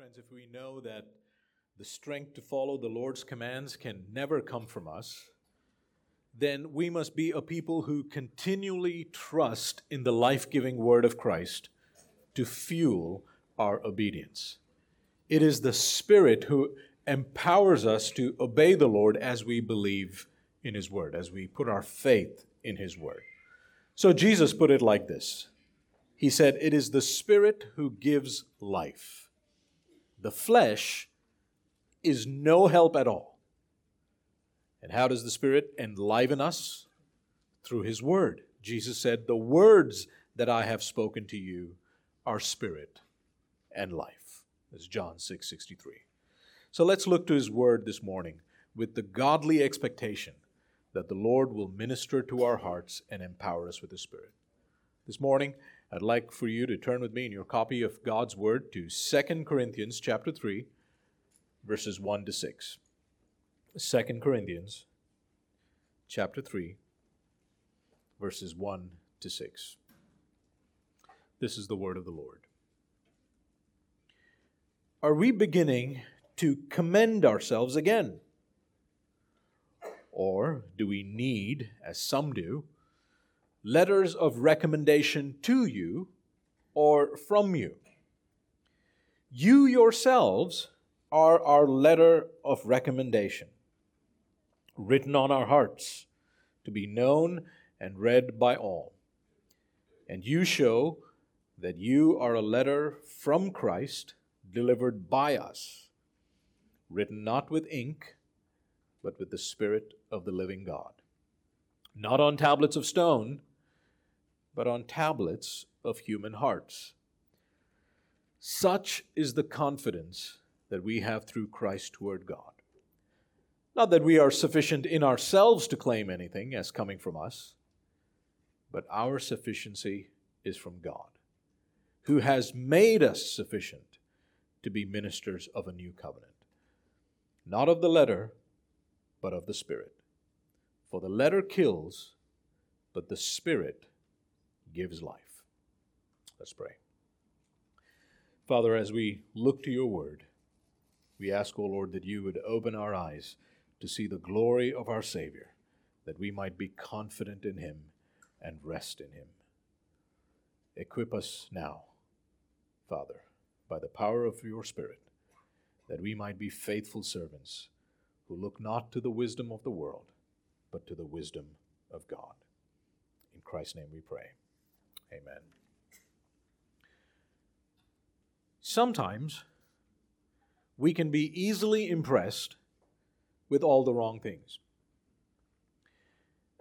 Friends, if we know that the strength to follow the Lord's commands can never come from us, then we must be a people who continually trust in the life giving word of Christ to fuel our obedience. It is the Spirit who empowers us to obey the Lord as we believe in His word, as we put our faith in His word. So Jesus put it like this He said, It is the Spirit who gives life the flesh is no help at all. And how does the Spirit enliven us? Through His Word. Jesus said, The words that I have spoken to you are spirit and life. That's John 6 63. So let's look to His Word this morning with the godly expectation that the Lord will minister to our hearts and empower us with the Spirit. This morning, I'd like for you to turn with me in your copy of God's Word to 2 Corinthians chapter 3, verses 1 to 6. 2 Corinthians chapter 3, verses 1 to 6. This is the word of the Lord. Are we beginning to commend ourselves again? Or do we need, as some do, letters of recommendation to you or from you. You yourselves are our letter of recommendation, written on our hearts, to be known and read by all. And you show that you are a letter from Christ delivered by us, written not with ink, but with the Spirit of the living God. Not on tablets of stone but on tablets of human hearts. Such is the confidence that we have through Christ toward God. Not that we are sufficient in ourselves to claim anything as coming from us, but our sufficiency is from God, who has made us sufficient to be ministers of a new covenant. Not of the letter, but of the Spirit. For the letter kills, but the Spirit gives life. Let's pray. Father, as we look to your word, we ask, O oh Lord, that you would open our eyes to see the glory of our Savior, that we might be confident in him and rest in him. Equip us now, Father, by the power of your Spirit, that we might be faithful servants who look not to the wisdom of the world, but to the wisdom of God. In Christ's name we pray. Amen. Sometimes we can be easily impressed with all the wrong things.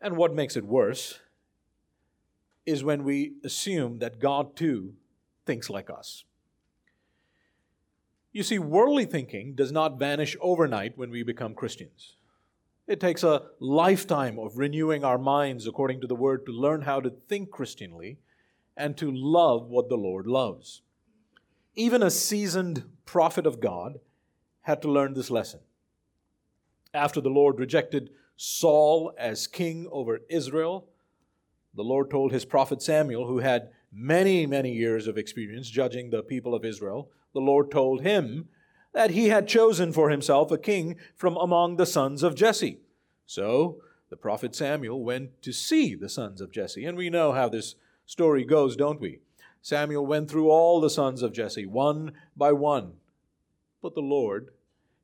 And what makes it worse is when we assume that God too thinks like us. You see, worldly thinking does not vanish overnight when we become Christians. It takes a lifetime of renewing our minds according to the Word to learn how to think Christianly and to love what the Lord loves. Even a seasoned prophet of God had to learn this lesson. After the Lord rejected Saul as king over Israel, the Lord told his prophet Samuel, who had many, many years of experience judging the people of Israel, the Lord told him that he had chosen for himself a king from among the sons of Jesse. So the prophet Samuel went to see the sons of Jesse, and we know how this story goes, don't we? Samuel went through all the sons of Jesse, one by one. But the Lord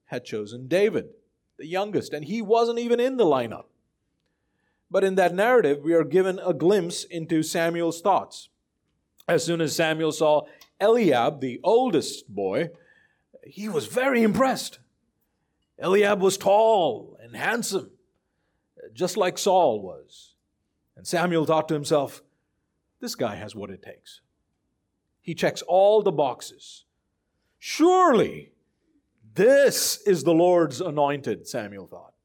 had chosen David, the youngest, and he wasn't even in the lineup. But in that narrative, we are given a glimpse into Samuel's thoughts. As soon as Samuel saw Eliab, the oldest boy, he was very impressed. Eliab was tall and handsome, just like Saul was. And Samuel thought to himself, this guy has what it takes. He checks all the boxes. Surely this is the Lord's anointed, Samuel thought.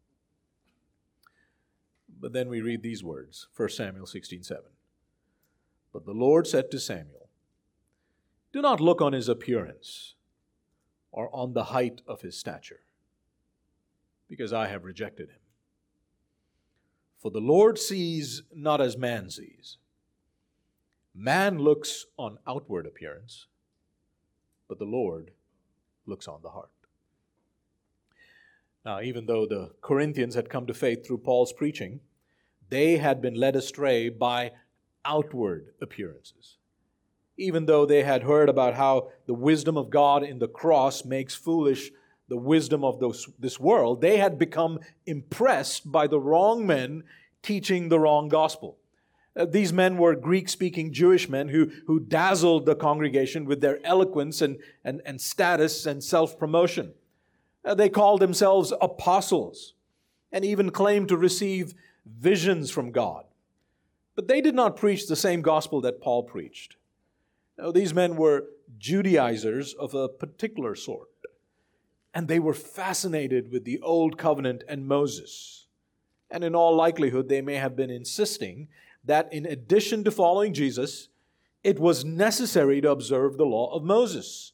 But then we read these words 1 Samuel 16 7. But the Lord said to Samuel, Do not look on his appearance or on the height of his stature, because I have rejected him. For the Lord sees not as man sees. Man looks on outward appearance, but the Lord looks on the heart. Now, even though the Corinthians had come to faith through Paul's preaching, they had been led astray by outward appearances. Even though they had heard about how the wisdom of God in the cross makes foolish the wisdom of those, this world, they had become impressed by the wrong men teaching the wrong gospel. Uh, these men were Greek speaking Jewish men who, who dazzled the congregation with their eloquence and, and, and status and self promotion. Uh, they called themselves apostles and even claimed to receive visions from God. But they did not preach the same gospel that Paul preached. No, these men were Judaizers of a particular sort, and they were fascinated with the Old Covenant and Moses. And in all likelihood, they may have been insisting that in addition to following Jesus, it was necessary to observe the law of Moses.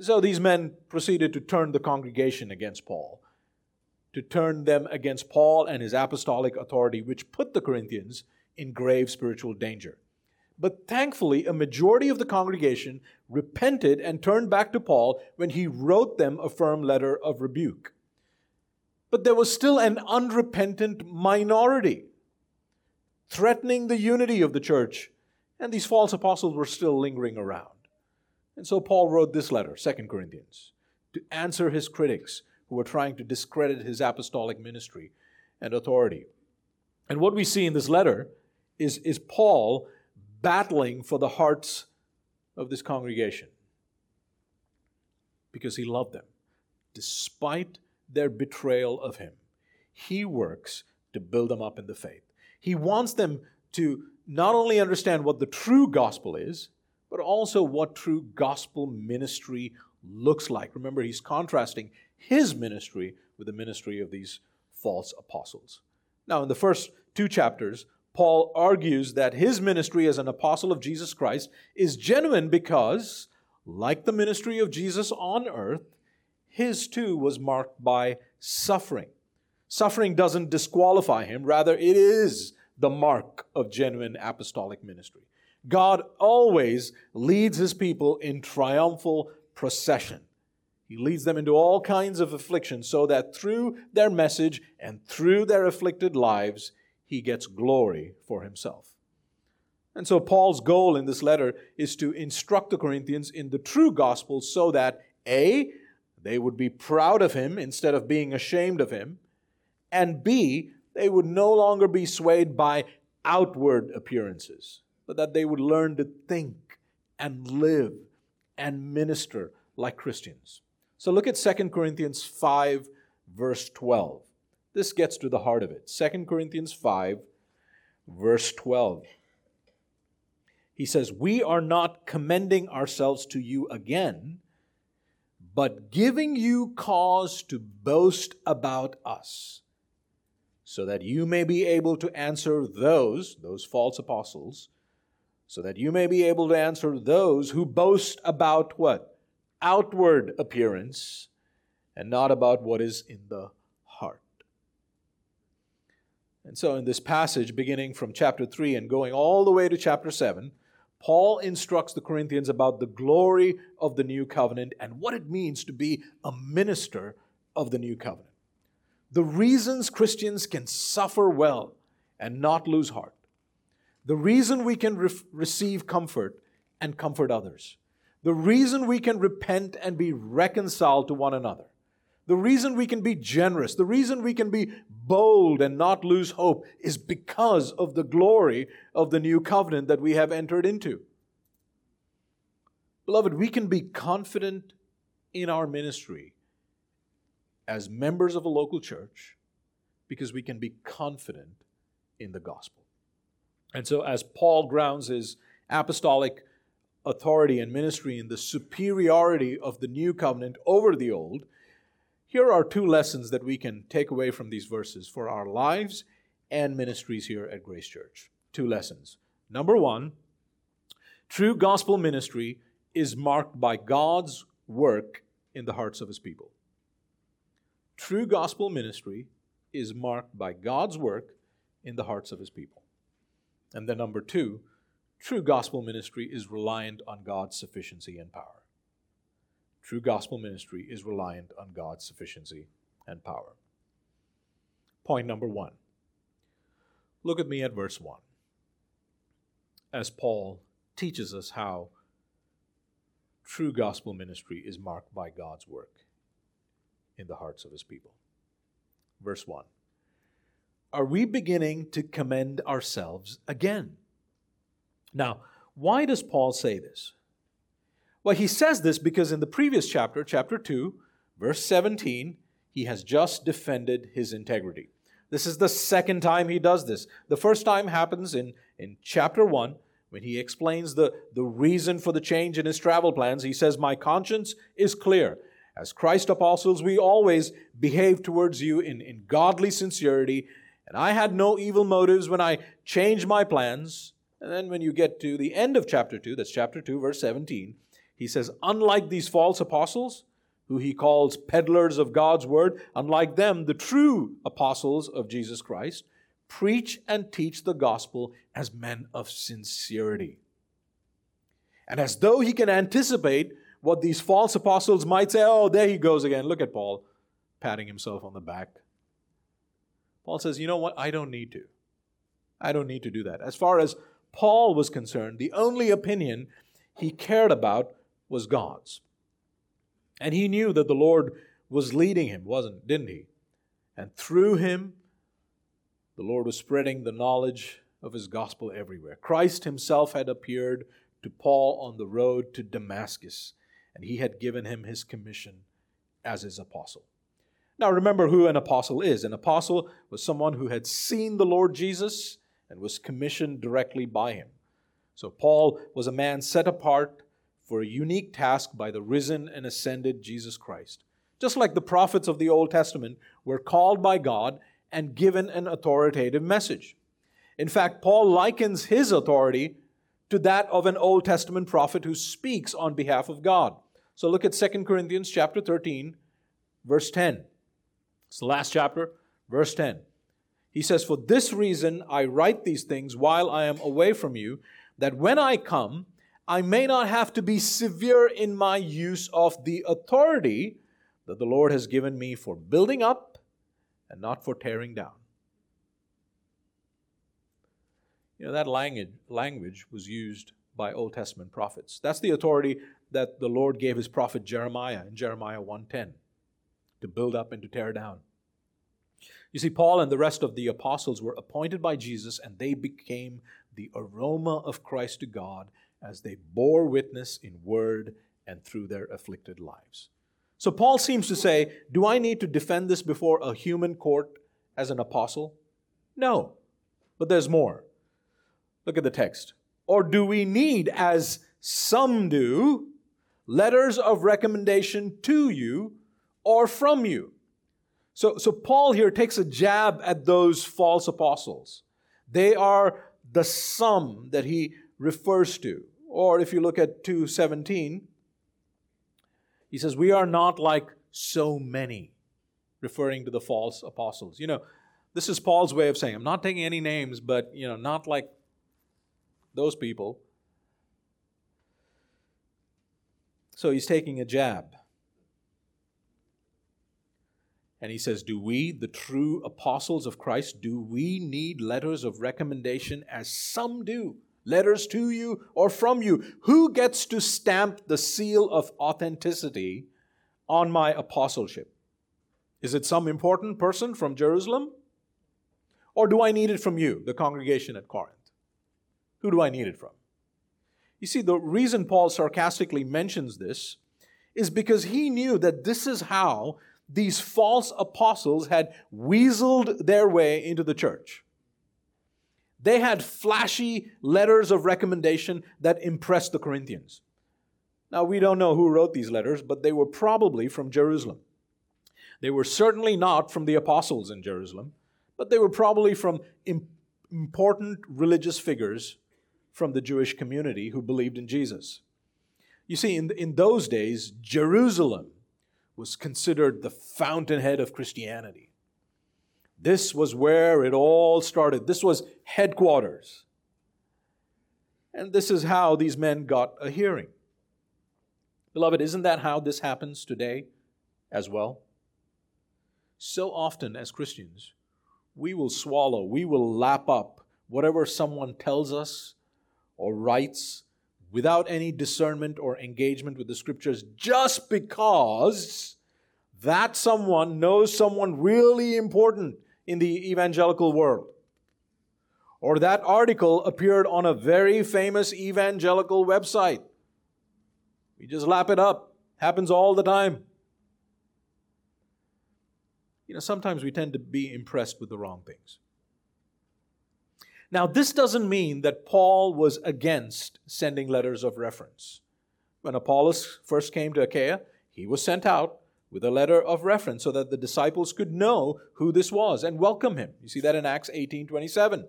So these men proceeded to turn the congregation against Paul, to turn them against Paul and his apostolic authority, which put the Corinthians in grave spiritual danger. But thankfully, a majority of the congregation repented and turned back to Paul when he wrote them a firm letter of rebuke. But there was still an unrepentant minority threatening the unity of the church, and these false apostles were still lingering around. And so Paul wrote this letter, 2 Corinthians, to answer his critics who were trying to discredit his apostolic ministry and authority. And what we see in this letter is, is Paul battling for the hearts of this congregation because he loved them. Despite their betrayal of him, he works to build them up in the faith. He wants them to not only understand what the true gospel is, but also what true gospel ministry looks like. Remember, he's contrasting his ministry with the ministry of these false apostles. Now, in the first two chapters, Paul argues that his ministry as an apostle of Jesus Christ is genuine because, like the ministry of Jesus on earth, his too was marked by suffering. Suffering doesn't disqualify him, rather, it is the mark of genuine apostolic ministry. God always leads his people in triumphal procession. He leads them into all kinds of affliction so that through their message and through their afflicted lives, he gets glory for himself. And so, Paul's goal in this letter is to instruct the Corinthians in the true gospel so that A, they would be proud of him instead of being ashamed of him, and B, they would no longer be swayed by outward appearances but that they would learn to think and live and minister like Christians. So look at 2 Corinthians 5, verse 12. This gets to the heart of it. 2 Corinthians 5, verse 12. He says, We are not commending ourselves to you again, but giving you cause to boast about us, so that you may be able to answer those, those false apostles, so that you may be able to answer those who boast about what? Outward appearance, and not about what is in the heart. And so, in this passage, beginning from chapter 3 and going all the way to chapter 7, Paul instructs the Corinthians about the glory of the new covenant and what it means to be a minister of the new covenant. The reasons Christians can suffer well and not lose heart. The reason we can re- receive comfort and comfort others, the reason we can repent and be reconciled to one another, the reason we can be generous, the reason we can be bold and not lose hope is because of the glory of the new covenant that we have entered into. Beloved, we can be confident in our ministry as members of a local church because we can be confident in the gospel. And so, as Paul grounds his apostolic authority and ministry in the superiority of the new covenant over the old, here are two lessons that we can take away from these verses for our lives and ministries here at Grace Church. Two lessons. Number one, true gospel ministry is marked by God's work in the hearts of his people. True gospel ministry is marked by God's work in the hearts of his people. And then, number two, true gospel ministry is reliant on God's sufficiency and power. True gospel ministry is reliant on God's sufficiency and power. Point number one. Look at me at verse 1 as Paul teaches us how true gospel ministry is marked by God's work in the hearts of his people. Verse 1 Are we beginning to commend ourselves again? Now, why does Paul say this? Well, he says this because in the previous chapter, chapter 2, verse 17, he has just defended his integrity. This is the second time he does this. The first time happens in, in chapter 1 when he explains the, the reason for the change in his travel plans. He says, My conscience is clear. As Christ apostles, we always behave towards you in, in godly sincerity, and I had no evil motives when I changed my plans. And then when you get to the end of chapter 2, that's chapter 2, verse 17, he says, Unlike these false apostles, who he calls peddlers of God's word, unlike them, the true apostles of Jesus Christ, preach and teach the gospel as men of sincerity. And as though he can anticipate what these false apostles might say, oh, there he goes again. Look at Paul patting himself on the back. Paul says, you know what? I don't need to. I don't need to do that. As far as Paul was concerned, the only opinion he cared about was God's. And he knew that the Lord was leading him, wasn't, didn't he? And through him, the Lord was spreading the knowledge of his gospel everywhere. Christ himself had appeared to Paul on the road to Damascus and he had given him his commission as his apostle. Now, remember who an apostle is. An apostle was someone who had seen the Lord Jesus and was commissioned directly by him. So, Paul was a man set apart for a unique task by the risen and ascended Jesus Christ. Just like the prophets of the Old Testament were called by God and given an authoritative message. In fact, Paul likens his authority to that of an Old Testament prophet who speaks on behalf of God. So look at 2 Corinthians chapter 13, verse 10. It's the last chapter, verse 10. He says, For this reason I write these things while I am away from you, that when I come, I may not have to be severe in my use of the authority that the Lord has given me for building up and not for tearing down. You know, that language, language was used by Old Testament prophets. That's the authority that the Lord gave his prophet Jeremiah in Jeremiah 1:10 to build up and to tear down. You see, Paul and the rest of the apostles were appointed by Jesus and they became the aroma of Christ to God as they bore witness in word and through their afflicted lives. So Paul seems to say, Do I need to defend this before a human court as an apostle? No. But there's more. Look at the text. Or do we need, as some do, letters of recommendation to you or from you? So, so Paul here takes a jab at those false apostles. They are the some that he refers to. Or if you look at 217, he says, We are not like so many, referring to the false apostles. You know, this is Paul's way of saying, I'm not taking any names, but, you know, not like those people. So he's taking a jab. And he says, Do we, the true apostles of Christ, do we need letters of recommendation as some do? Letters to you or from you? Who gets to stamp the seal of authenticity on my apostleship? Is it some important person from Jerusalem? Or do I need it from you, the congregation at Corinth? Who do I need it from? You see, the reason Paul sarcastically mentions this is because he knew that this is how these false apostles had weaseled their way into the church. They had flashy letters of recommendation that impressed the Corinthians. Now, we don't know who wrote these letters, but they were probably from Jerusalem. They were certainly not from the apostles in Jerusalem, but they were probably from important religious figures from the Jewish community who believed in Jesus. You see, in, in those days, Jerusalem was considered the fountainhead of Christianity. This was where it all started. This was headquarters. And this is how these men got a hearing. Beloved, isn't that how this happens today as well? So often as Christians, we will swallow, we will lap up whatever someone tells us or writes without any discernment or engagement with the scriptures just because that someone knows someone really important in the evangelical world. Or that article appeared on a very famous evangelical website. We just lap it up. Happens all the time. You know, sometimes we tend to be impressed with the wrong things. Now, this doesn't mean that Paul was against sending letters of reference. When Apollos first came to Achaia, he was sent out with a letter of reference so that the disciples could know who this was and welcome him. You see that in Acts 18 27.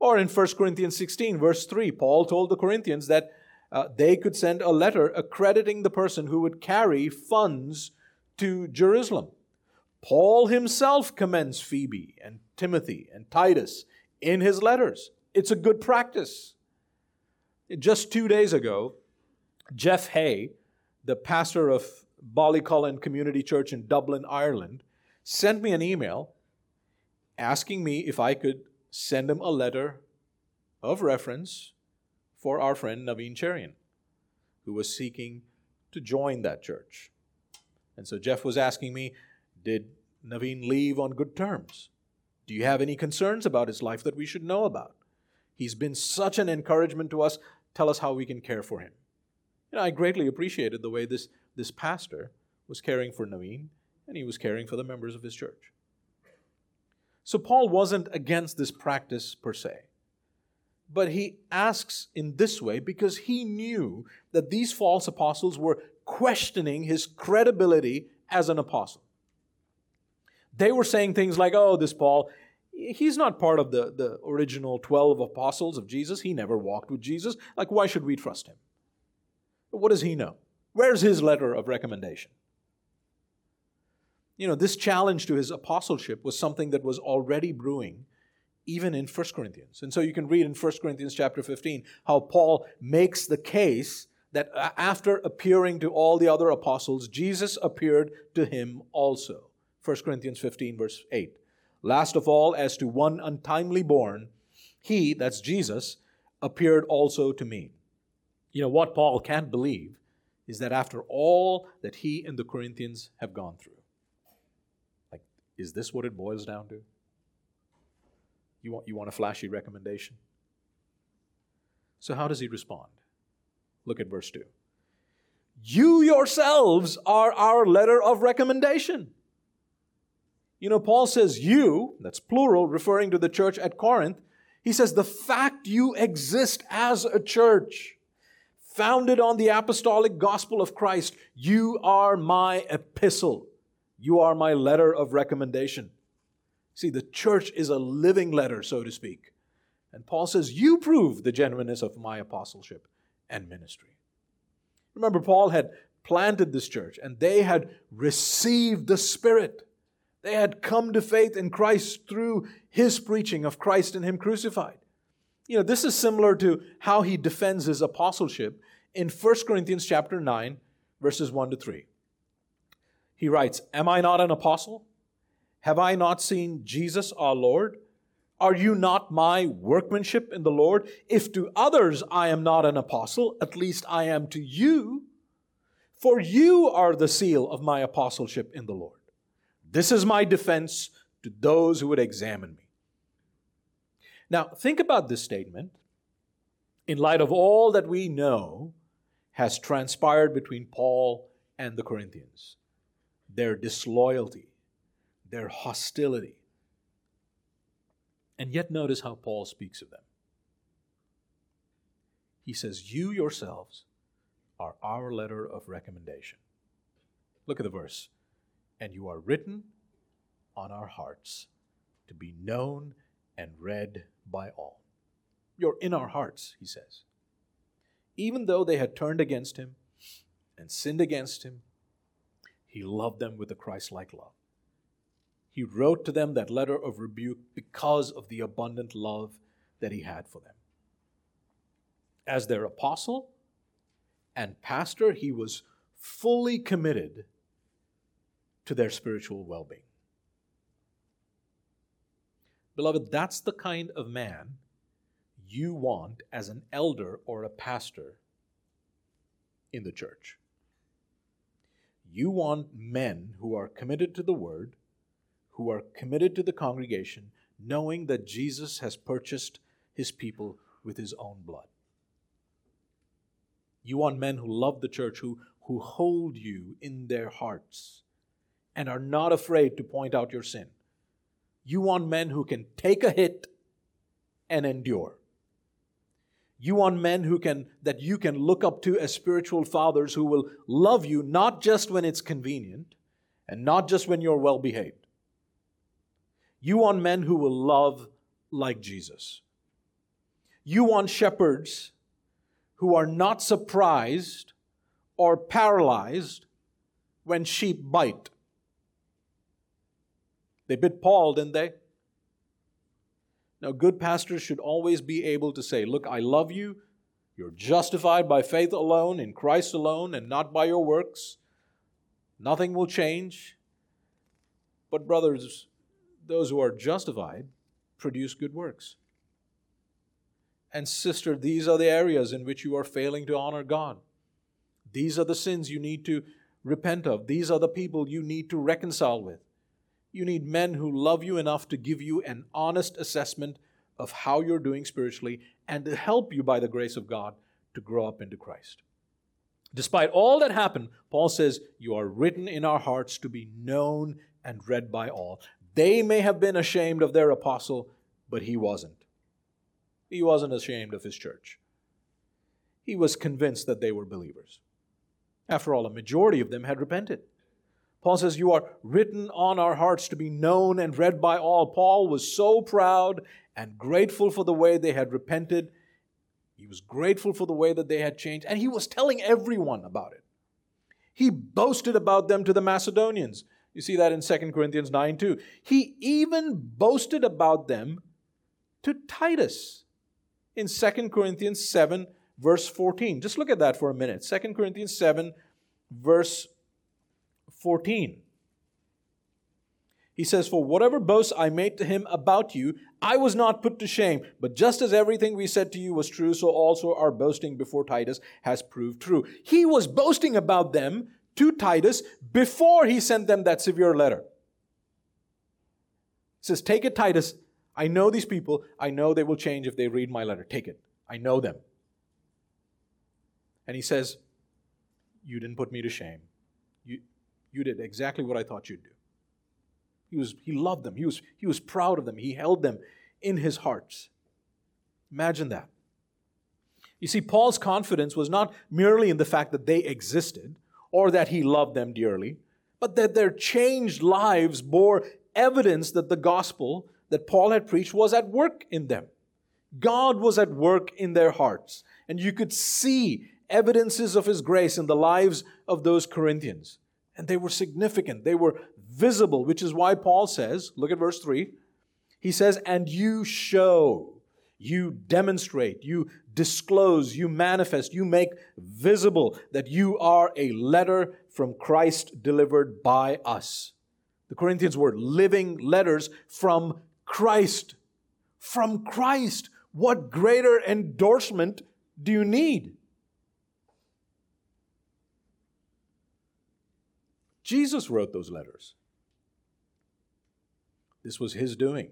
Or in 1 Corinthians 16, verse 3, Paul told the Corinthians that uh, they could send a letter accrediting the person who would carry funds to Jerusalem. Paul himself commends Phoebe and Timothy and Titus in his letters. It's a good practice. Just two days ago, Jeff Hay, the pastor of Ballycullen Community Church in Dublin, Ireland, sent me an email asking me if I could send him a letter of reference for our friend Naveen Cherian, who was seeking to join that church. And so Jeff was asking me, Did Naveen leave on good terms? Do you have any concerns about his life that we should know about? He's been such an encouragement to us. Tell us how we can care for him. You know, I greatly appreciated the way this, this pastor was caring for Naveen and he was caring for the members of his church. So Paul wasn't against this practice per se. But he asks in this way because he knew that these false apostles were questioning his credibility as an apostle. They were saying things like, oh, this Paul, he's not part of the, the original 12 apostles of Jesus. He never walked with Jesus. Like, why should we trust him? What does he know? Where's his letter of recommendation? You know, this challenge to his apostleship was something that was already brewing even in 1 Corinthians. And so you can read in 1 Corinthians chapter 15 how Paul makes the case that uh, after appearing to all the other apostles, Jesus appeared to him also. 1 Corinthians 15, verse 8. Last of all, as to one untimely born, he, that's Jesus, appeared also to me. You know, what Paul can't believe is that after all that he and the Corinthians have gone through, like, is this what it boils down to? You want, you want a flashy recommendation? So, how does he respond? Look at verse 2. You yourselves are our letter of recommendation. You know, Paul says you, that's plural, referring to the church at Corinth. He says the fact you exist as a church, founded on the apostolic gospel of Christ, you are my epistle. You are my letter of recommendation. See, the church is a living letter, so to speak. And Paul says, You prove the genuineness of my apostleship and ministry. Remember, Paul had planted this church and they had received the Spirit. They had come to faith in Christ through his preaching of Christ and him crucified. You know, this is similar to how he defends his apostleship in 1 Corinthians chapter 9 verses 1 to 3. He writes, "Am I not an apostle? Have I not seen Jesus our Lord? Are you not my workmanship in the Lord? If to others I am not an apostle, at least I am to you, for you are the seal of my apostleship in the Lord." This is my defense to those who would examine me. Now, think about this statement in light of all that we know has transpired between Paul and the Corinthians their disloyalty, their hostility. And yet, notice how Paul speaks of them. He says, You yourselves are our letter of recommendation. Look at the verse and you are written on our hearts to be known and read by all. You're in our hearts, he says. Even though they had turned against him and sinned against him, he loved them with a Christ like love. He wrote to them that letter of rebuke because of the abundant love that he had for them. As their apostle and pastor, he was fully committed to their spiritual well being. Beloved, that's the kind of man you want as an elder or a pastor in the church. You want men who are committed to the word, who are committed to the congregation, knowing that Jesus has purchased his people with his own blood. You want men who love the church, who, who hold you in their hearts and are not afraid to point out your sin. You want men who can take a hit and endure. You want men who can that you can look up to as spiritual fathers who will love you not just when it's convenient and not just when you're well behaved. You want men who will love like Jesus. You want shepherds who are not surprised or paralyzed when sheep bite. They bit Paul, didn't they? Now, good pastors should always be able to say, Look, I love you. You're justified by faith alone, in Christ alone, and not by your works. Nothing will change. But, brothers, those who are justified produce good works. And, sister, these are the areas in which you are failing to honor God. These are the sins you need to repent of. These are the people you need to reconcile with. You need men who love you enough to give you an honest assessment of how you're doing spiritually and to help you by the grace of God to grow up into Christ. Despite all that happened, Paul says, You are written in our hearts to be known and read by all. They may have been ashamed of their apostle, but he wasn't. He wasn't ashamed of his church. He was convinced that they were believers. After all, a majority of them had repented. Paul says, You are written on our hearts to be known and read by all. Paul was so proud and grateful for the way they had repented. He was grateful for the way that they had changed, and he was telling everyone about it. He boasted about them to the Macedonians. You see that in 2 Corinthians 9 2. He even boasted about them to Titus in 2 Corinthians 7, verse 14. Just look at that for a minute. 2 Corinthians 7, verse 14. He says, For whatever boast I made to him about you, I was not put to shame. But just as everything we said to you was true, so also our boasting before Titus has proved true. He was boasting about them to Titus before he sent them that severe letter. He says, Take it, Titus. I know these people. I know they will change if they read my letter. Take it. I know them. And he says, You didn't put me to shame. You, you did exactly what I thought you'd do. He, was, he loved them. He was, he was proud of them. He held them in his heart. Imagine that. You see, Paul's confidence was not merely in the fact that they existed or that he loved them dearly, but that their changed lives bore evidence that the gospel that Paul had preached was at work in them. God was at work in their hearts. And you could see evidences of his grace in the lives of those Corinthians. And they were significant, they were visible, which is why Paul says, look at verse 3. He says, And you show, you demonstrate, you disclose, you manifest, you make visible that you are a letter from Christ delivered by us. The Corinthians were living letters from Christ. From Christ. What greater endorsement do you need? Jesus wrote those letters. This was his doing.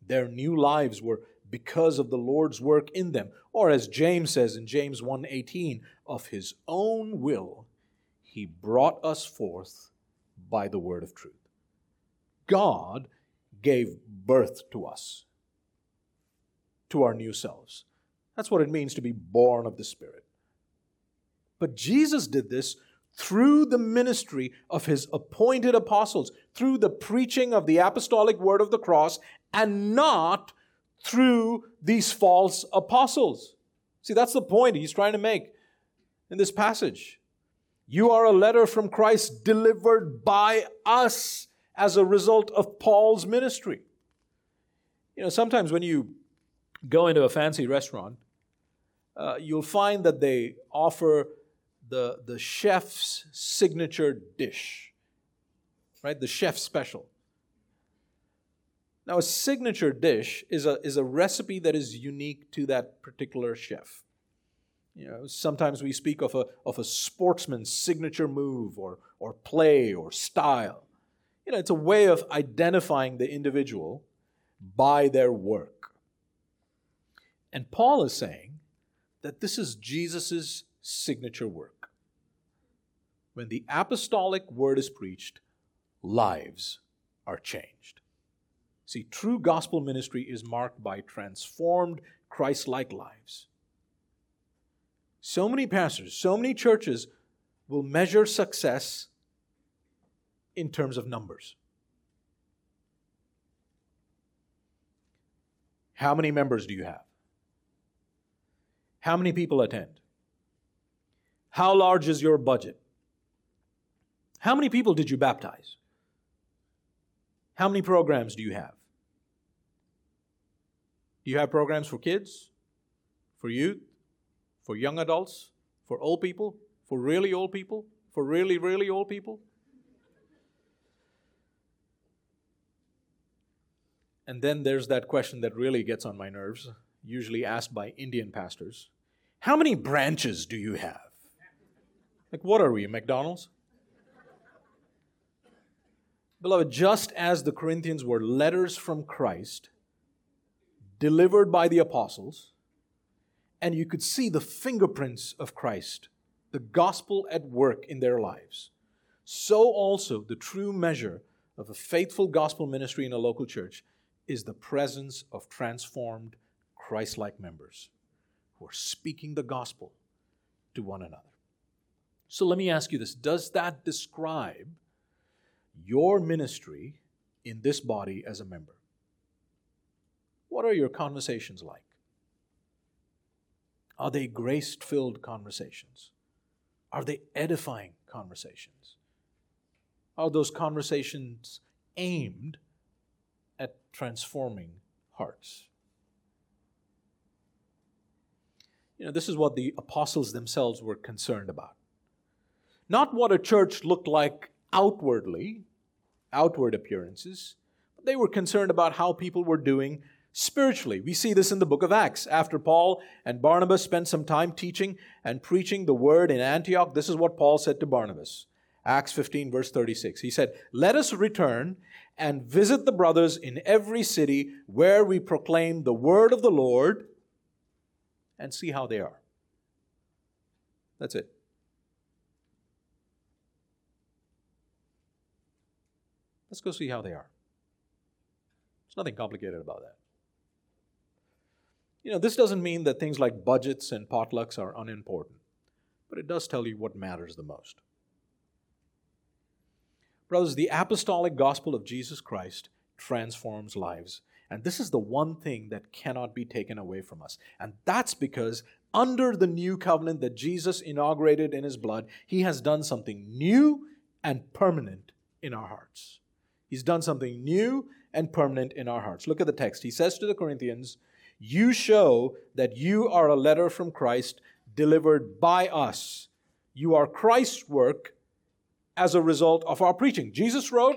Their new lives were because of the Lord's work in them, or as James says in James 1:18, of his own will he brought us forth by the word of truth. God gave birth to us, to our new selves. That's what it means to be born of the Spirit. But Jesus did this through the ministry of his appointed apostles, through the preaching of the apostolic word of the cross, and not through these false apostles. See, that's the point he's trying to make in this passage. You are a letter from Christ delivered by us as a result of Paul's ministry. You know, sometimes when you go into a fancy restaurant, uh, you'll find that they offer the, the chef's signature dish, right? The chef special. Now, a signature dish is a, is a recipe that is unique to that particular chef. You know, sometimes we speak of a, of a sportsman's signature move or, or play or style. You know, it's a way of identifying the individual by their work. And Paul is saying that this is Jesus' signature work. When the apostolic word is preached, lives are changed. See, true gospel ministry is marked by transformed Christ like lives. So many pastors, so many churches will measure success in terms of numbers. How many members do you have? How many people attend? How large is your budget? How many people did you baptize? How many programs do you have? Do you have programs for kids, for youth, for young adults, for old people, for really old people, for really, really old people? And then there's that question that really gets on my nerves, usually asked by Indian pastors How many branches do you have? Like, what are we, McDonald's? Beloved, just as the Corinthians were letters from Christ delivered by the apostles, and you could see the fingerprints of Christ, the gospel at work in their lives, so also the true measure of a faithful gospel ministry in a local church is the presence of transformed Christ like members who are speaking the gospel to one another. So let me ask you this Does that describe your ministry in this body as a member? What are your conversations like? Are they grace filled conversations? Are they edifying conversations? Are those conversations aimed at transforming hearts? You know, this is what the apostles themselves were concerned about. Not what a church looked like outwardly, outward appearances, they were concerned about how people were doing spiritually. We see this in the book of Acts. After Paul and Barnabas spent some time teaching and preaching the word in Antioch, this is what Paul said to Barnabas. Acts 15, verse 36. He said, Let us return and visit the brothers in every city where we proclaim the word of the Lord and see how they are. That's it. Let's go see how they are. There's nothing complicated about that. You know, this doesn't mean that things like budgets and potlucks are unimportant, but it does tell you what matters the most. Brothers, the apostolic gospel of Jesus Christ transforms lives. And this is the one thing that cannot be taken away from us. And that's because under the new covenant that Jesus inaugurated in his blood, he has done something new and permanent in our hearts. He's done something new and permanent in our hearts. Look at the text. He says to the Corinthians, You show that you are a letter from Christ delivered by us. You are Christ's work as a result of our preaching. Jesus wrote,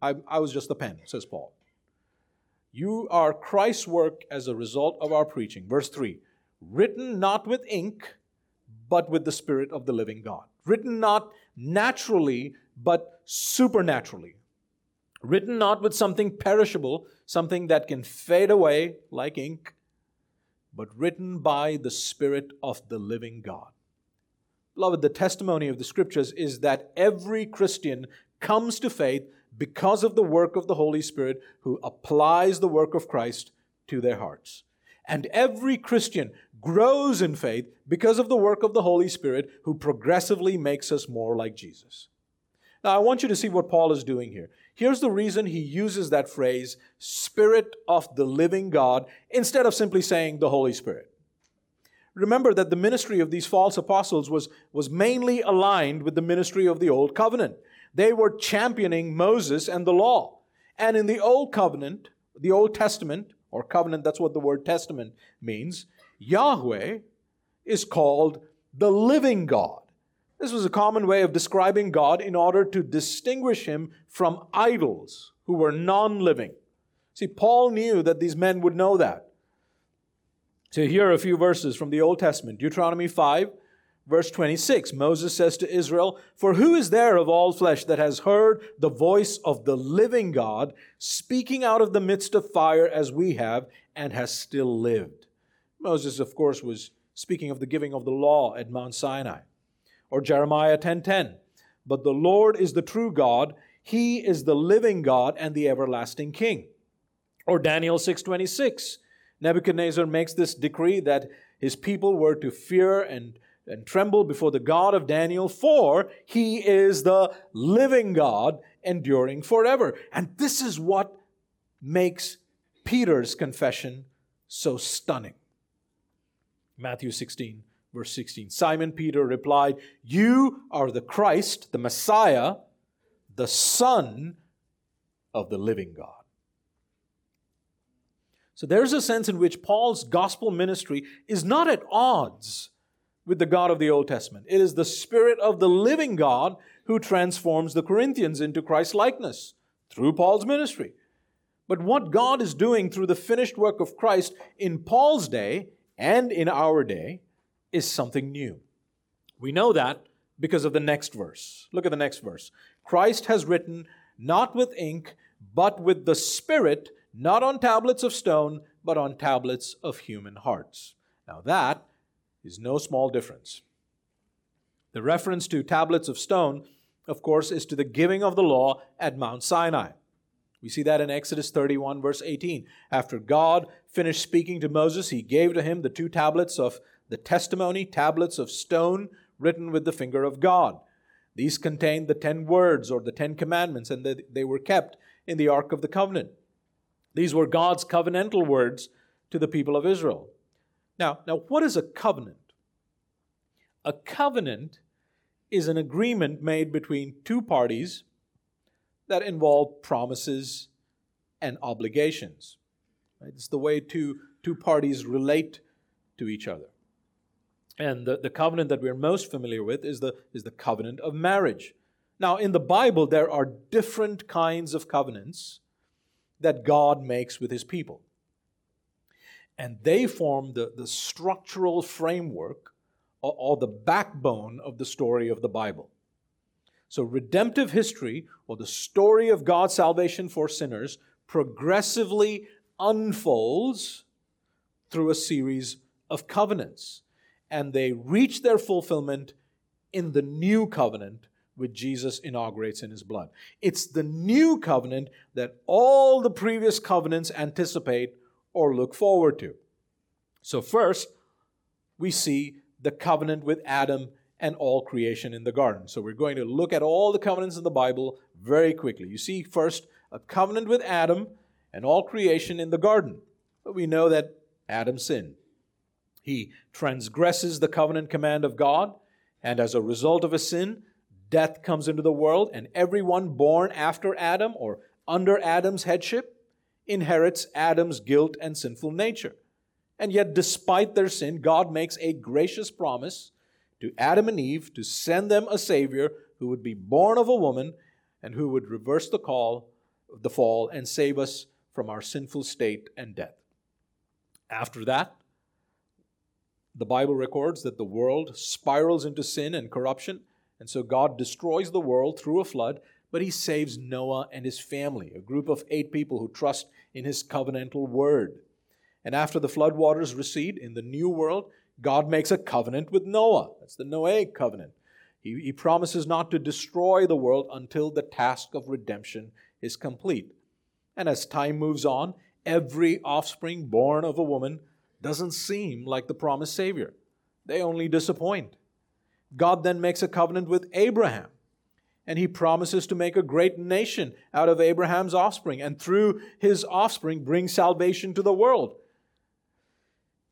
I, I was just the pen, says Paul. You are Christ's work as a result of our preaching. Verse 3 written not with ink, but with the Spirit of the living God. Written not naturally, but supernaturally written not with something perishable, something that can fade away like ink, but written by the Spirit of the living God. Beloved, the testimony of the scriptures is that every Christian comes to faith because of the work of the Holy Spirit who applies the work of Christ to their hearts. And every Christian grows in faith because of the work of the Holy Spirit who progressively makes us more like Jesus. Now, I want you to see what Paul is doing here. Here's the reason he uses that phrase, Spirit of the living God, instead of simply saying the Holy Spirit. Remember that the ministry of these false apostles was, was mainly aligned with the ministry of the Old Covenant. They were championing Moses and the law. And in the Old Covenant, the Old Testament, or covenant, that's what the word testament means, Yahweh is called the living God. This was a common way of describing God in order to distinguish him from idols who were non living. See, Paul knew that these men would know that. So, here are a few verses from the Old Testament Deuteronomy 5, verse 26. Moses says to Israel, For who is there of all flesh that has heard the voice of the living God speaking out of the midst of fire as we have, and has still lived? Moses, of course, was speaking of the giving of the law at Mount Sinai. Or Jeremiah 10:10. But the Lord is the true God, he is the living God and the everlasting king. Or Daniel 6:26. Nebuchadnezzar makes this decree that his people were to fear and, and tremble before the God of Daniel, for he is the living God, enduring forever. And this is what makes Peter's confession so stunning. Matthew 16, verse 16. Simon Peter replied, You are the Christ, the Messiah, the Son of the living God. So there's a sense in which Paul's gospel ministry is not at odds with the God of the Old Testament. It is the Spirit of the living God who transforms the Corinthians into Christ likeness through Paul's ministry. But what God is doing through the finished work of Christ in Paul's day and in our day is something new. We know that because of the next verse. Look at the next verse. Christ has written, not with ink, but with the Spirit, not on tablets of stone, but on tablets of human hearts. Now, that is no small difference. The reference to tablets of stone, of course, is to the giving of the law at Mount Sinai. We see that in Exodus 31, verse 18. After God finished speaking to Moses, he gave to him the two tablets of the testimony, tablets of stone written with the finger of God. These contained the ten words or the ten commandments, and they were kept in the Ark of the Covenant. These were God's covenantal words to the people of Israel. Now, now what is a covenant? A covenant is an agreement made between two parties that involve promises and obligations. It's the way two, two parties relate to each other. And the, the covenant that we're most familiar with is the, is the covenant of marriage. Now, in the Bible, there are different kinds of covenants that God makes with his people. And they form the, the structural framework or, or the backbone of the story of the Bible. So, redemptive history, or the story of God's salvation for sinners, progressively unfolds through a series of covenants. And they reach their fulfillment in the new covenant which Jesus inaugurates in his blood. It's the new covenant that all the previous covenants anticipate or look forward to. So, first, we see the covenant with Adam and all creation in the garden. So we're going to look at all the covenants in the Bible very quickly. You see, first, a covenant with Adam and all creation in the garden. But we know that Adam sinned. He transgresses the covenant command of God, and as a result of his sin, death comes into the world, and everyone born after Adam or under Adam's headship inherits Adam's guilt and sinful nature. And yet, despite their sin, God makes a gracious promise to Adam and Eve to send them a Savior who would be born of a woman and who would reverse the call, the fall, and save us from our sinful state and death. After that, the Bible records that the world spirals into sin and corruption, and so God destroys the world through a flood, but he saves Noah and his family, a group of eight people who trust in his covenantal word. And after the flood waters recede in the new world, God makes a covenant with Noah. That's the Noahic covenant. He, he promises not to destroy the world until the task of redemption is complete. And as time moves on, every offspring born of a woman doesn't seem like the promised Savior. They only disappoint. God then makes a covenant with Abraham, and he promises to make a great nation out of Abraham's offspring, and through his offspring bring salvation to the world.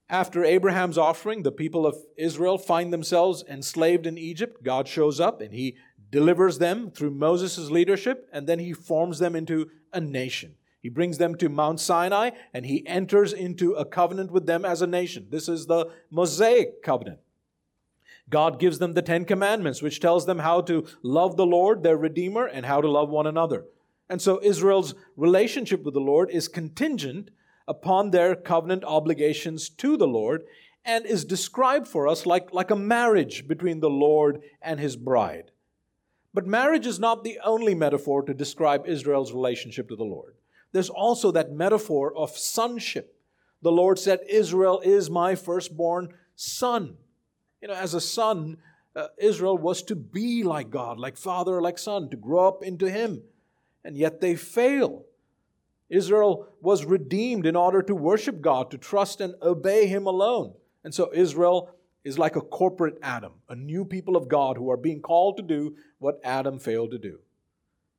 After Abraham's offering, the people of Israel find themselves enslaved in Egypt. God shows up and he delivers them through Moses' leadership, and then he forms them into a nation. He brings them to Mount Sinai and he enters into a covenant with them as a nation. This is the Mosaic covenant. God gives them the Ten Commandments, which tells them how to love the Lord, their Redeemer, and how to love one another. And so Israel's relationship with the Lord is contingent upon their covenant obligations to the Lord and is described for us like, like a marriage between the Lord and his bride. But marriage is not the only metaphor to describe Israel's relationship to the Lord. There's also that metaphor of sonship. The Lord said, Israel is my firstborn son. You know, as a son, uh, Israel was to be like God, like father, like son, to grow up into him. And yet they fail. Israel was redeemed in order to worship God, to trust and obey him alone. And so Israel is like a corporate Adam, a new people of God who are being called to do what Adam failed to do.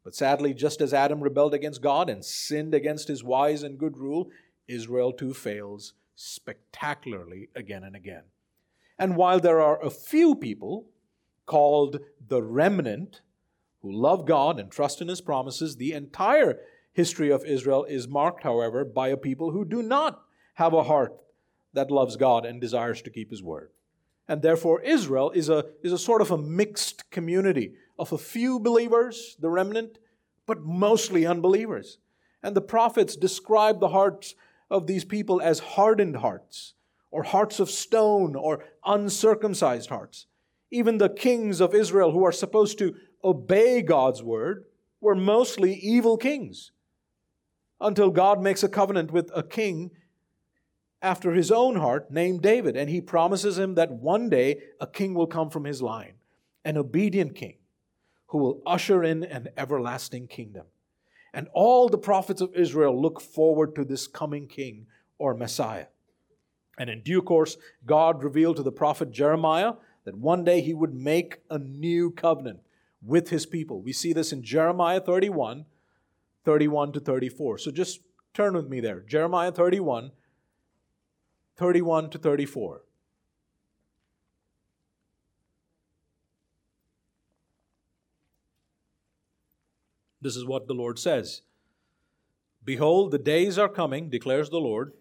But sadly, just as Adam rebelled against God and sinned against his wise and good rule, Israel too fails spectacularly again and again. And while there are a few people called the remnant who love God and trust in his promises, the entire history of Israel is marked, however, by a people who do not have a heart that loves God and desires to keep his word. And therefore, Israel is a, is a sort of a mixed community of a few believers, the remnant, but mostly unbelievers. And the prophets describe the hearts of these people as hardened hearts, or hearts of stone, or uncircumcised hearts. Even the kings of Israel, who are supposed to obey God's word, were mostly evil kings. Until God makes a covenant with a king after his own heart named David, and he promises him that one day a king will come from his line, an obedient king who will usher in an everlasting kingdom. And all the prophets of Israel look forward to this coming king or Messiah. And in due course, God revealed to the prophet Jeremiah that one day he would make a new covenant with his people. We see this in Jeremiah 31, 31 to 34. So just turn with me there. Jeremiah 31, 31 to 34. This is what the Lord says Behold, the days are coming, declares the Lord,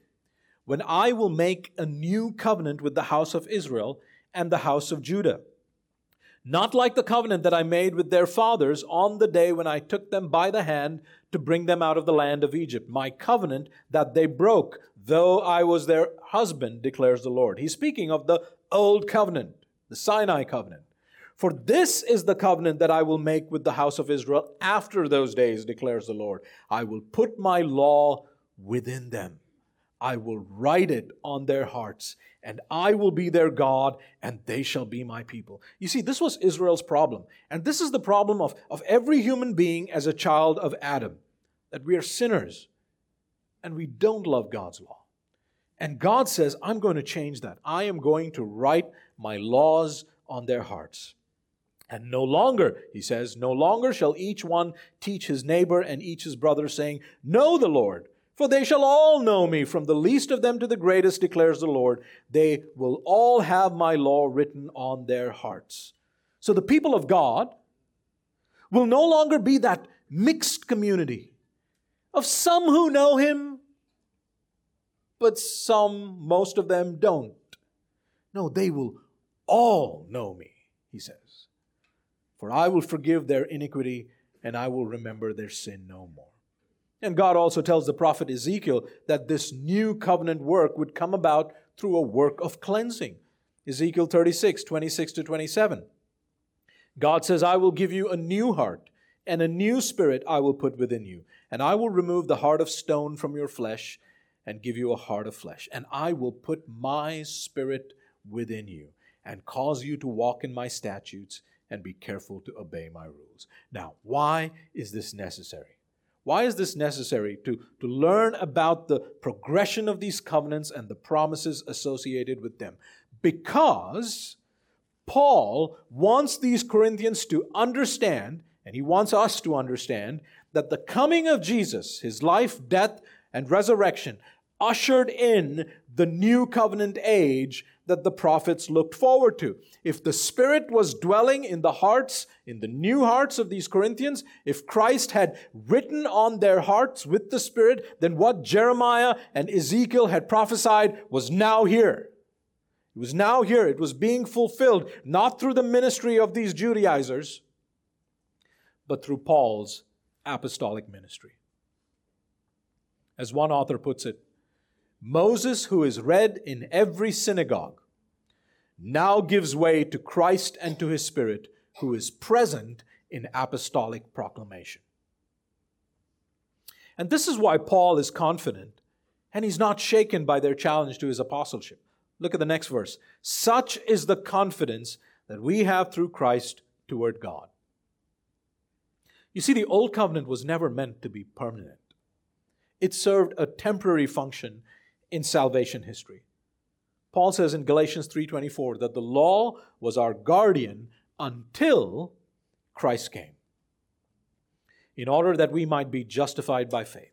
when I will make a new covenant with the house of Israel and the house of Judah. Not like the covenant that I made with their fathers on the day when I took them by the hand to bring them out of the land of Egypt, my covenant that they broke, though I was their husband, declares the Lord. He's speaking of the old covenant, the Sinai covenant. For this is the covenant that I will make with the house of Israel after those days, declares the Lord. I will put my law within them. I will write it on their hearts, and I will be their God, and they shall be my people. You see, this was Israel's problem. And this is the problem of, of every human being as a child of Adam that we are sinners and we don't love God's law. And God says, I'm going to change that. I am going to write my laws on their hearts. And no longer, he says, no longer shall each one teach his neighbor and each his brother, saying, Know the Lord, for they shall all know me, from the least of them to the greatest, declares the Lord. They will all have my law written on their hearts. So the people of God will no longer be that mixed community of some who know him, but some, most of them, don't. No, they will all know me, he says. For I will forgive their iniquity and I will remember their sin no more. And God also tells the prophet Ezekiel that this new covenant work would come about through a work of cleansing. Ezekiel 36, 26 to 27. God says, I will give you a new heart, and a new spirit I will put within you. And I will remove the heart of stone from your flesh, and give you a heart of flesh. And I will put my spirit within you, and cause you to walk in my statutes and be careful to obey my rules. Now, why is this necessary? Why is this necessary? To, to learn about the progression of these covenants and the promises associated with them. Because Paul wants these Corinthians to understand, and he wants us to understand, that the coming of Jesus, his life, death, and resurrection, ushered in the new covenant age that the prophets looked forward to. If the Spirit was dwelling in the hearts, in the new hearts of these Corinthians, if Christ had written on their hearts with the Spirit, then what Jeremiah and Ezekiel had prophesied was now here. It was now here, it was being fulfilled, not through the ministry of these Judaizers, but through Paul's apostolic ministry. As one author puts it, Moses, who is read in every synagogue, now gives way to Christ and to his Spirit, who is present in apostolic proclamation. And this is why Paul is confident and he's not shaken by their challenge to his apostleship. Look at the next verse. Such is the confidence that we have through Christ toward God. You see, the old covenant was never meant to be permanent, it served a temporary function in salvation history. Paul says in Galatians 3:24 that the law was our guardian until Christ came. In order that we might be justified by faith.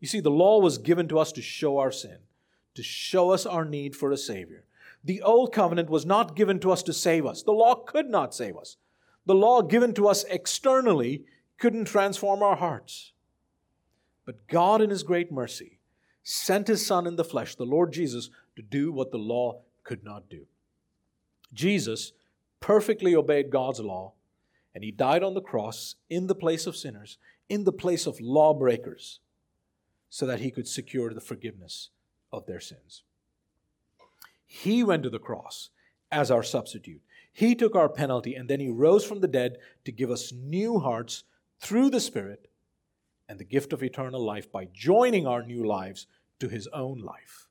You see, the law was given to us to show our sin, to show us our need for a Savior. The old covenant was not given to us to save us. The law could not save us. The law given to us externally couldn't transform our hearts. But God, in His great mercy, sent His Son in the flesh, the Lord Jesus, to do what the law could not do. Jesus perfectly obeyed God's law, and he died on the cross in the place of sinners, in the place of lawbreakers, so that he could secure the forgiveness of their sins. He went to the cross as our substitute. He took our penalty, and then he rose from the dead to give us new hearts through the Spirit and the gift of eternal life by joining our new lives to his own life.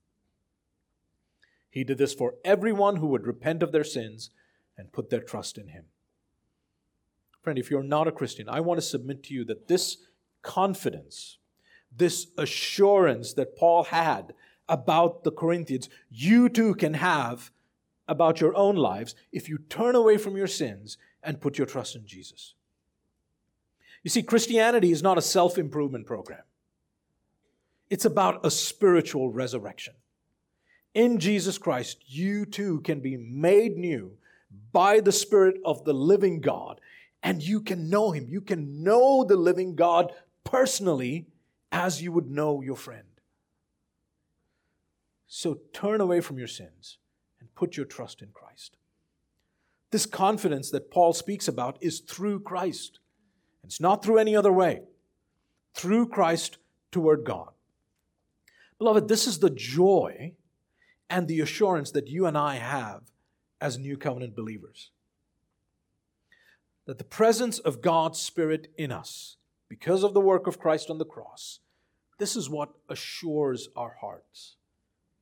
He did this for everyone who would repent of their sins and put their trust in Him. Friend, if you're not a Christian, I want to submit to you that this confidence, this assurance that Paul had about the Corinthians, you too can have about your own lives if you turn away from your sins and put your trust in Jesus. You see, Christianity is not a self improvement program, it's about a spiritual resurrection in Jesus Christ, you too can be made new by the Spirit of the living God, and you can know Him. You can know the living God personally as you would know your friend. So turn away from your sins and put your trust in Christ. This confidence that Paul speaks about is through Christ. It's not through any other way. Through Christ toward God. Beloved, this is the joy and the assurance that you and I have as new covenant believers. That the presence of God's Spirit in us, because of the work of Christ on the cross, this is what assures our hearts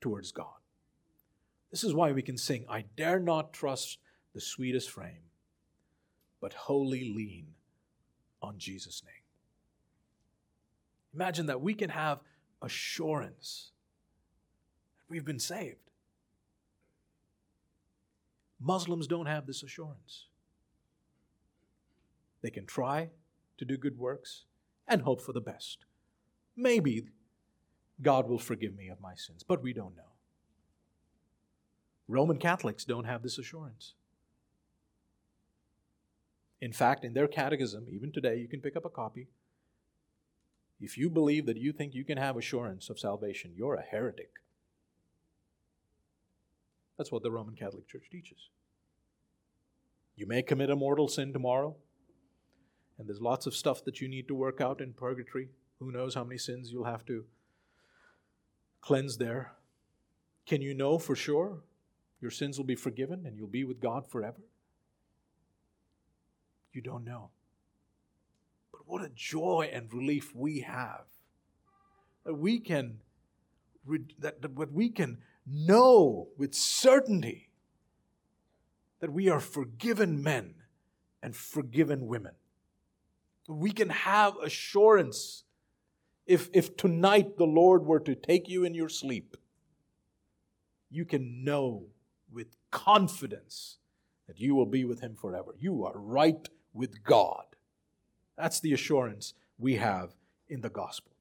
towards God. This is why we can sing, I dare not trust the sweetest frame, but wholly lean on Jesus' name. Imagine that we can have assurance that We've been saved. Muslims don't have this assurance. They can try to do good works and hope for the best. Maybe God will forgive me of my sins, but we don't know. Roman Catholics don't have this assurance. In fact, in their catechism, even today, you can pick up a copy. If you believe that you think you can have assurance of salvation, you're a heretic. That's what the Roman Catholic Church teaches. You may commit a mortal sin tomorrow, and there's lots of stuff that you need to work out in purgatory. Who knows how many sins you'll have to cleanse there? Can you know for sure your sins will be forgiven and you'll be with God forever? You don't know. What a joy and relief we have that we can that, that we can know with certainty that we are forgiven men and forgiven women. We can have assurance if, if tonight the Lord were to take you in your sleep, you can know with confidence that you will be with Him forever. You are right with God. That's the assurance we have in the gospel.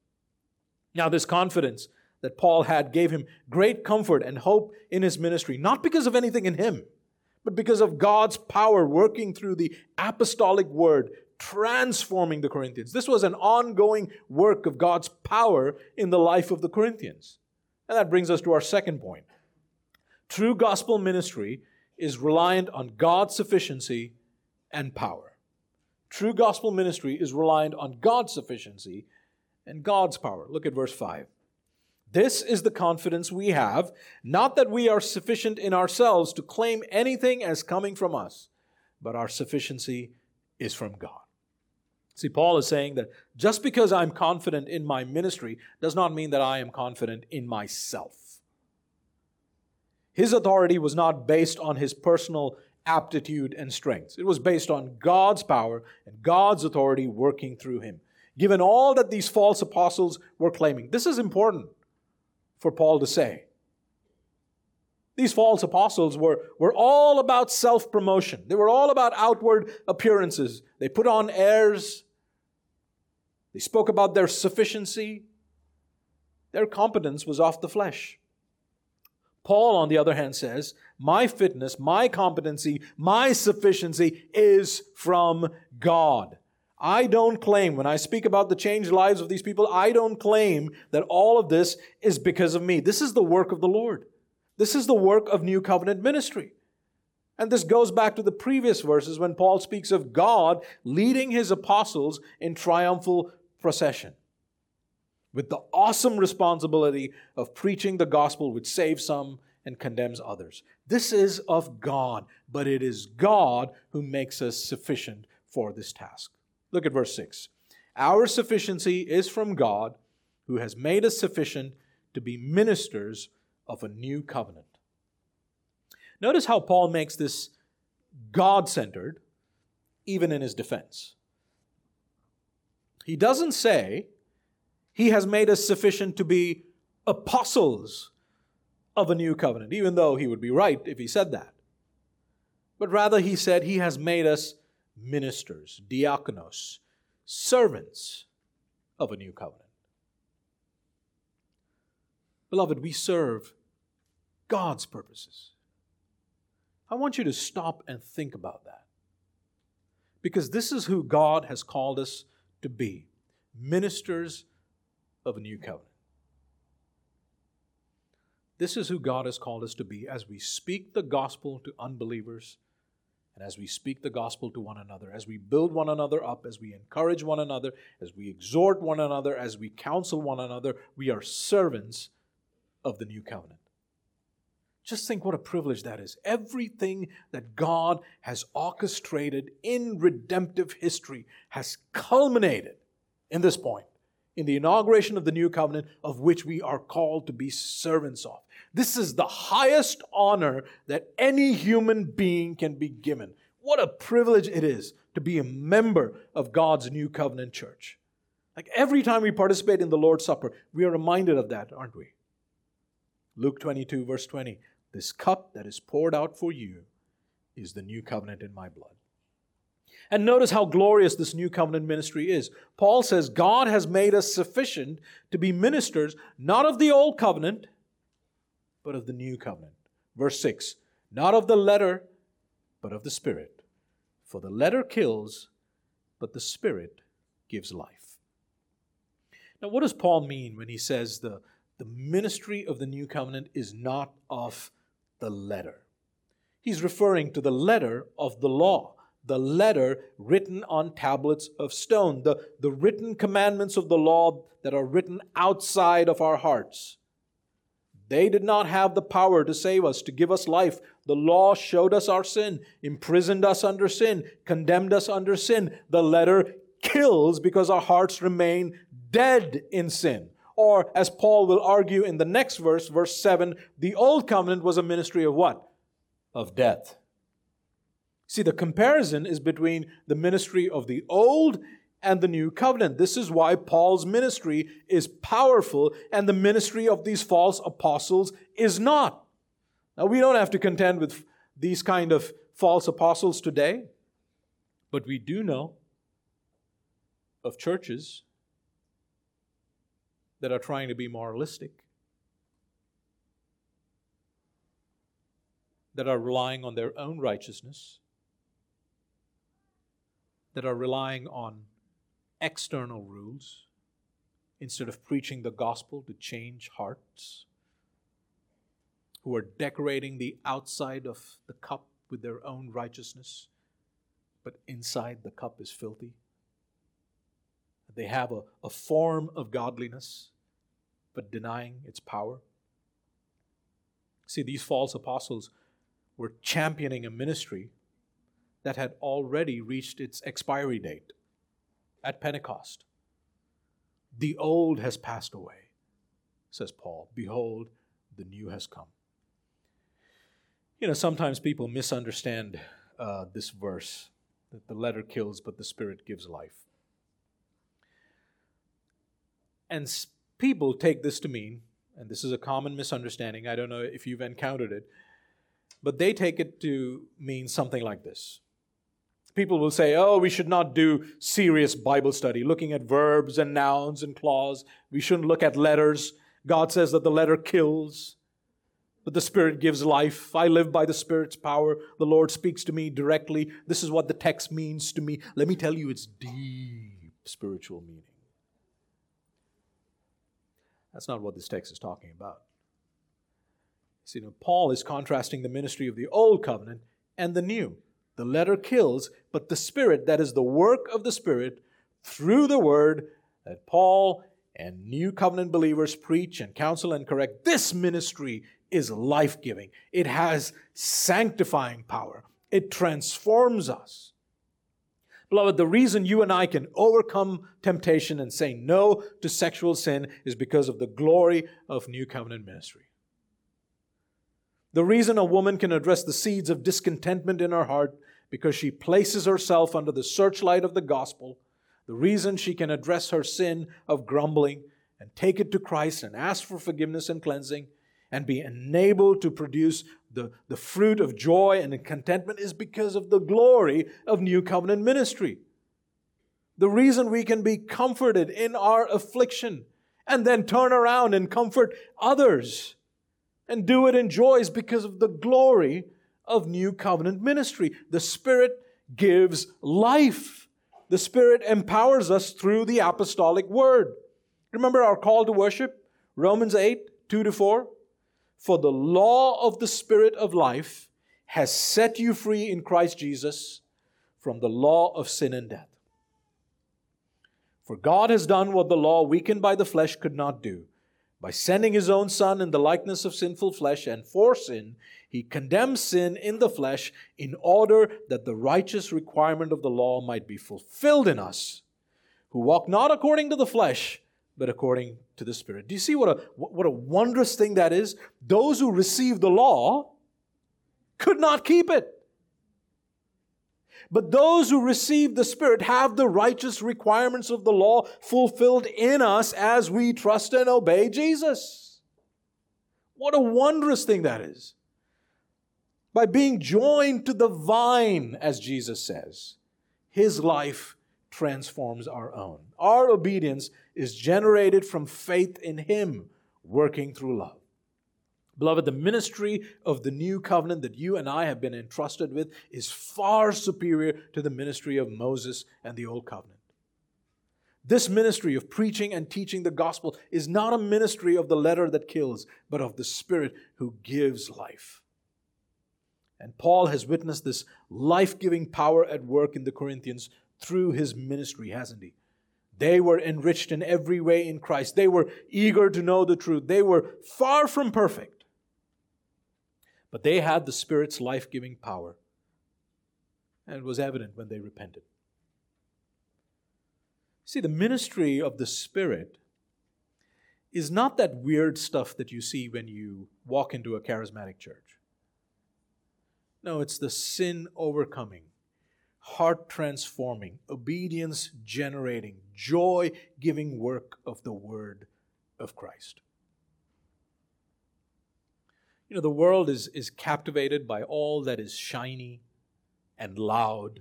Now, this confidence that Paul had gave him great comfort and hope in his ministry, not because of anything in him, but because of God's power working through the apostolic word, transforming the Corinthians. This was an ongoing work of God's power in the life of the Corinthians. And that brings us to our second point. True gospel ministry is reliant on God's sufficiency and power. True gospel ministry is reliant on God's sufficiency and God's power. Look at verse 5. This is the confidence we have, not that we are sufficient in ourselves to claim anything as coming from us, but our sufficiency is from God. See, Paul is saying that just because I'm confident in my ministry does not mean that I am confident in myself. His authority was not based on his personal aptitude and strength. It was based on God's power and God's authority working through him. Given all that these false apostles were claiming, this is important for Paul to say. These false apostles were, were all about self promotion. They were all about outward appearances. They put on airs. They spoke about their sufficiency. Their competence was off the flesh. Paul, on the other hand, says, My fitness, my competency, my sufficiency is from God. I don't claim, when I speak about the changed lives of these people, I don't claim that all of this is because of me. This is the work of the Lord. This is the work of New Covenant ministry. And this goes back to the previous verses when Paul speaks of God leading his apostles in triumphal procession with the awesome responsibility of preaching the gospel which saves some and condemns others. This is of God, but it is God who makes us sufficient for this task. Look at verse 6. Our sufficiency is from God, who has made us sufficient to be ministers of a new covenant. Notice how Paul makes this God centered, even in his defense. He doesn't say, he has made us sufficient to be apostles of a new covenant, even though he would be right if he said that. But rather, he said he has made us ministers, diakonos, servants of a new covenant. Beloved, we serve God's purposes. I want you to stop and think about that. Because this is who God has called us to be ministers of a new covenant. This is who God has called us to be as we speak the gospel to unbelievers and as we speak the gospel to one another, as we build one another up, as we encourage one another, as we exhort one another, as we counsel one another, we are servants of the new covenant. Just think what a privilege that is. Everything that God has orchestrated in redemptive history has culminated in this point in the inauguration of the new covenant of which we are called to be servants of. This is the highest honor that any human being can be given. What a privilege it is to be a member of God's new covenant church. Like every time we participate in the Lord's Supper, we are reminded of that, aren't we? Luke 22, verse 20 This cup that is poured out for you is the new covenant in my blood. And notice how glorious this new covenant ministry is. Paul says God has made us sufficient to be ministers not of the old covenant, but of the new covenant. Verse 6 Not of the letter, but of the Spirit. For the letter kills, but the Spirit gives life. Now, what does Paul mean when he says the, the ministry of the new covenant is not of the letter? He's referring to the letter of the law the letter written on tablets of stone, the, the written commandments of the law that are written outside of our hearts. They did not have the power to save us, to give us life. The law showed us our sin, imprisoned us under sin, condemned us under sin. The letter kills because our hearts remain dead in sin. Or, as Paul will argue in the next verse, verse 7, the old covenant was a ministry of what? Of death. See, the comparison is between the ministry of the old and the new covenant. This is why Paul's ministry is powerful and the ministry of these false apostles is not. Now, we don't have to contend with these kind of false apostles today, but we do know of churches that are trying to be moralistic, that are relying on their own righteousness that are relying on external rules instead of preaching the gospel to change hearts. who are decorating the outside of the cup with their own righteousness, but inside the cup is filthy. They have a, a form of godliness, but denying its power. See, these false apostles were championing a ministry that had already reached its expiry date at Pentecost. The old has passed away, says Paul. Behold, the new has come. You know, sometimes people misunderstand uh, this verse that the letter kills, but the Spirit gives life. And people take this to mean, and this is a common misunderstanding, I don't know if you've encountered it, but they take it to mean something like this People will say, oh, we should not do serious Bible study, looking at verbs and nouns and clause. We shouldn't look at letters. God says that the letter kills, but the Spirit gives life. I live by the Spirit's power. The Lord speaks to me directly. This is what the text means to me. Let me tell you, it's deep spiritual meaning. That's not what this text is talking about. See, now, Paul is contrasting the ministry of the Old Covenant and the New. The letter kills, but the Spirit, that is the work of the Spirit through the Word that Paul and new covenant believers preach and counsel and correct, this ministry is life giving. It has sanctifying power, it transforms us. Beloved, the reason you and I can overcome temptation and say no to sexual sin is because of the glory of new covenant ministry. The reason a woman can address the seeds of discontentment in her heart because she places herself under the searchlight of the gospel. The reason she can address her sin of grumbling and take it to Christ and ask for forgiveness and cleansing and be enabled to produce the, the fruit of joy and contentment is because of the glory of New Covenant ministry. The reason we can be comforted in our affliction and then turn around and comfort others and do it in joys because of the glory of new covenant ministry. The Spirit gives life. The Spirit empowers us through the apostolic word. Remember our call to worship? Romans 8, 2 to 4. For the law of the Spirit of life has set you free in Christ Jesus from the law of sin and death. For God has done what the law, weakened by the flesh, could not do. By sending his own Son in the likeness of sinful flesh and for sin, he condemns sin in the flesh in order that the righteous requirement of the law might be fulfilled in us, who walk not according to the flesh, but according to the Spirit. Do you see what a, what a wondrous thing that is? Those who received the law could not keep it. But those who receive the Spirit have the righteous requirements of the law fulfilled in us as we trust and obey Jesus. What a wondrous thing that is by being joined to the vine, as Jesus says. His life transforms our own. Our obedience is generated from faith in Him, working through love. Beloved, the ministry of the new covenant that you and I have been entrusted with is far superior to the ministry of Moses and the old covenant. This ministry of preaching and teaching the gospel is not a ministry of the letter that kills, but of the Spirit who gives life. And Paul has witnessed this life giving power at work in the Corinthians through his ministry, hasn't he? They were enriched in every way in Christ. They were eager to know the truth. They were far from perfect. But they had the Spirit's life giving power. And it was evident when they repented. See, the ministry of the Spirit is not that weird stuff that you see when you walk into a charismatic church. No, it's the sin overcoming, heart transforming, obedience generating, joy giving work of the Word of Christ. You know, the world is, is captivated by all that is shiny and loud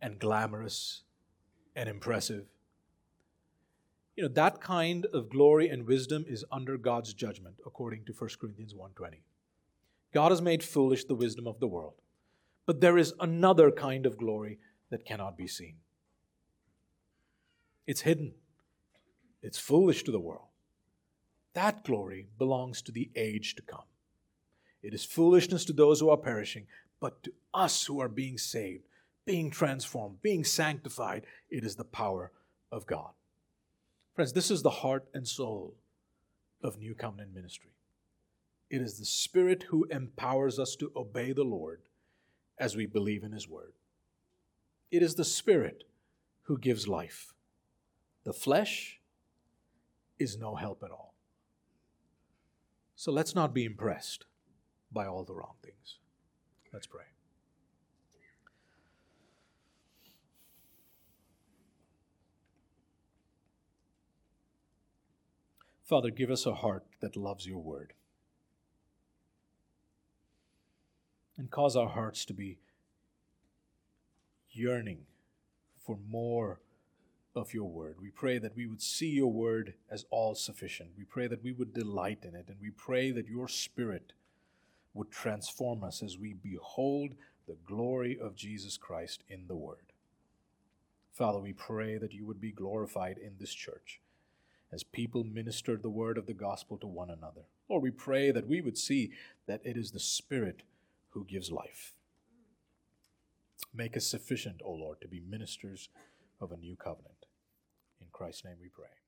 and glamorous and impressive. You know, that kind of glory and wisdom is under God's judgment, according to 1 Corinthians 1.20. God has made foolish the wisdom of the world. But there is another kind of glory that cannot be seen. It's hidden, it's foolish to the world. That glory belongs to the age to come. It is foolishness to those who are perishing, but to us who are being saved, being transformed, being sanctified, it is the power of God. Friends, this is the heart and soul of New Covenant ministry. It is the Spirit who empowers us to obey the Lord as we believe in His Word. It is the Spirit who gives life. The flesh is no help at all. So let's not be impressed by all the wrong things. Let's pray. Father, give us a heart that loves your word. And cause our hearts to be yearning for more of your word. We pray that we would see your word as all sufficient. We pray that we would delight in it. And we pray that your spirit would transform us as we behold the glory of Jesus Christ in the word. Father, we pray that you would be glorified in this church as people minister the word of the gospel to one another. Lord, we pray that we would see that it is the Spirit who gives life. Make us sufficient, O Lord, to be ministers of a new covenant. In Christ's name we pray.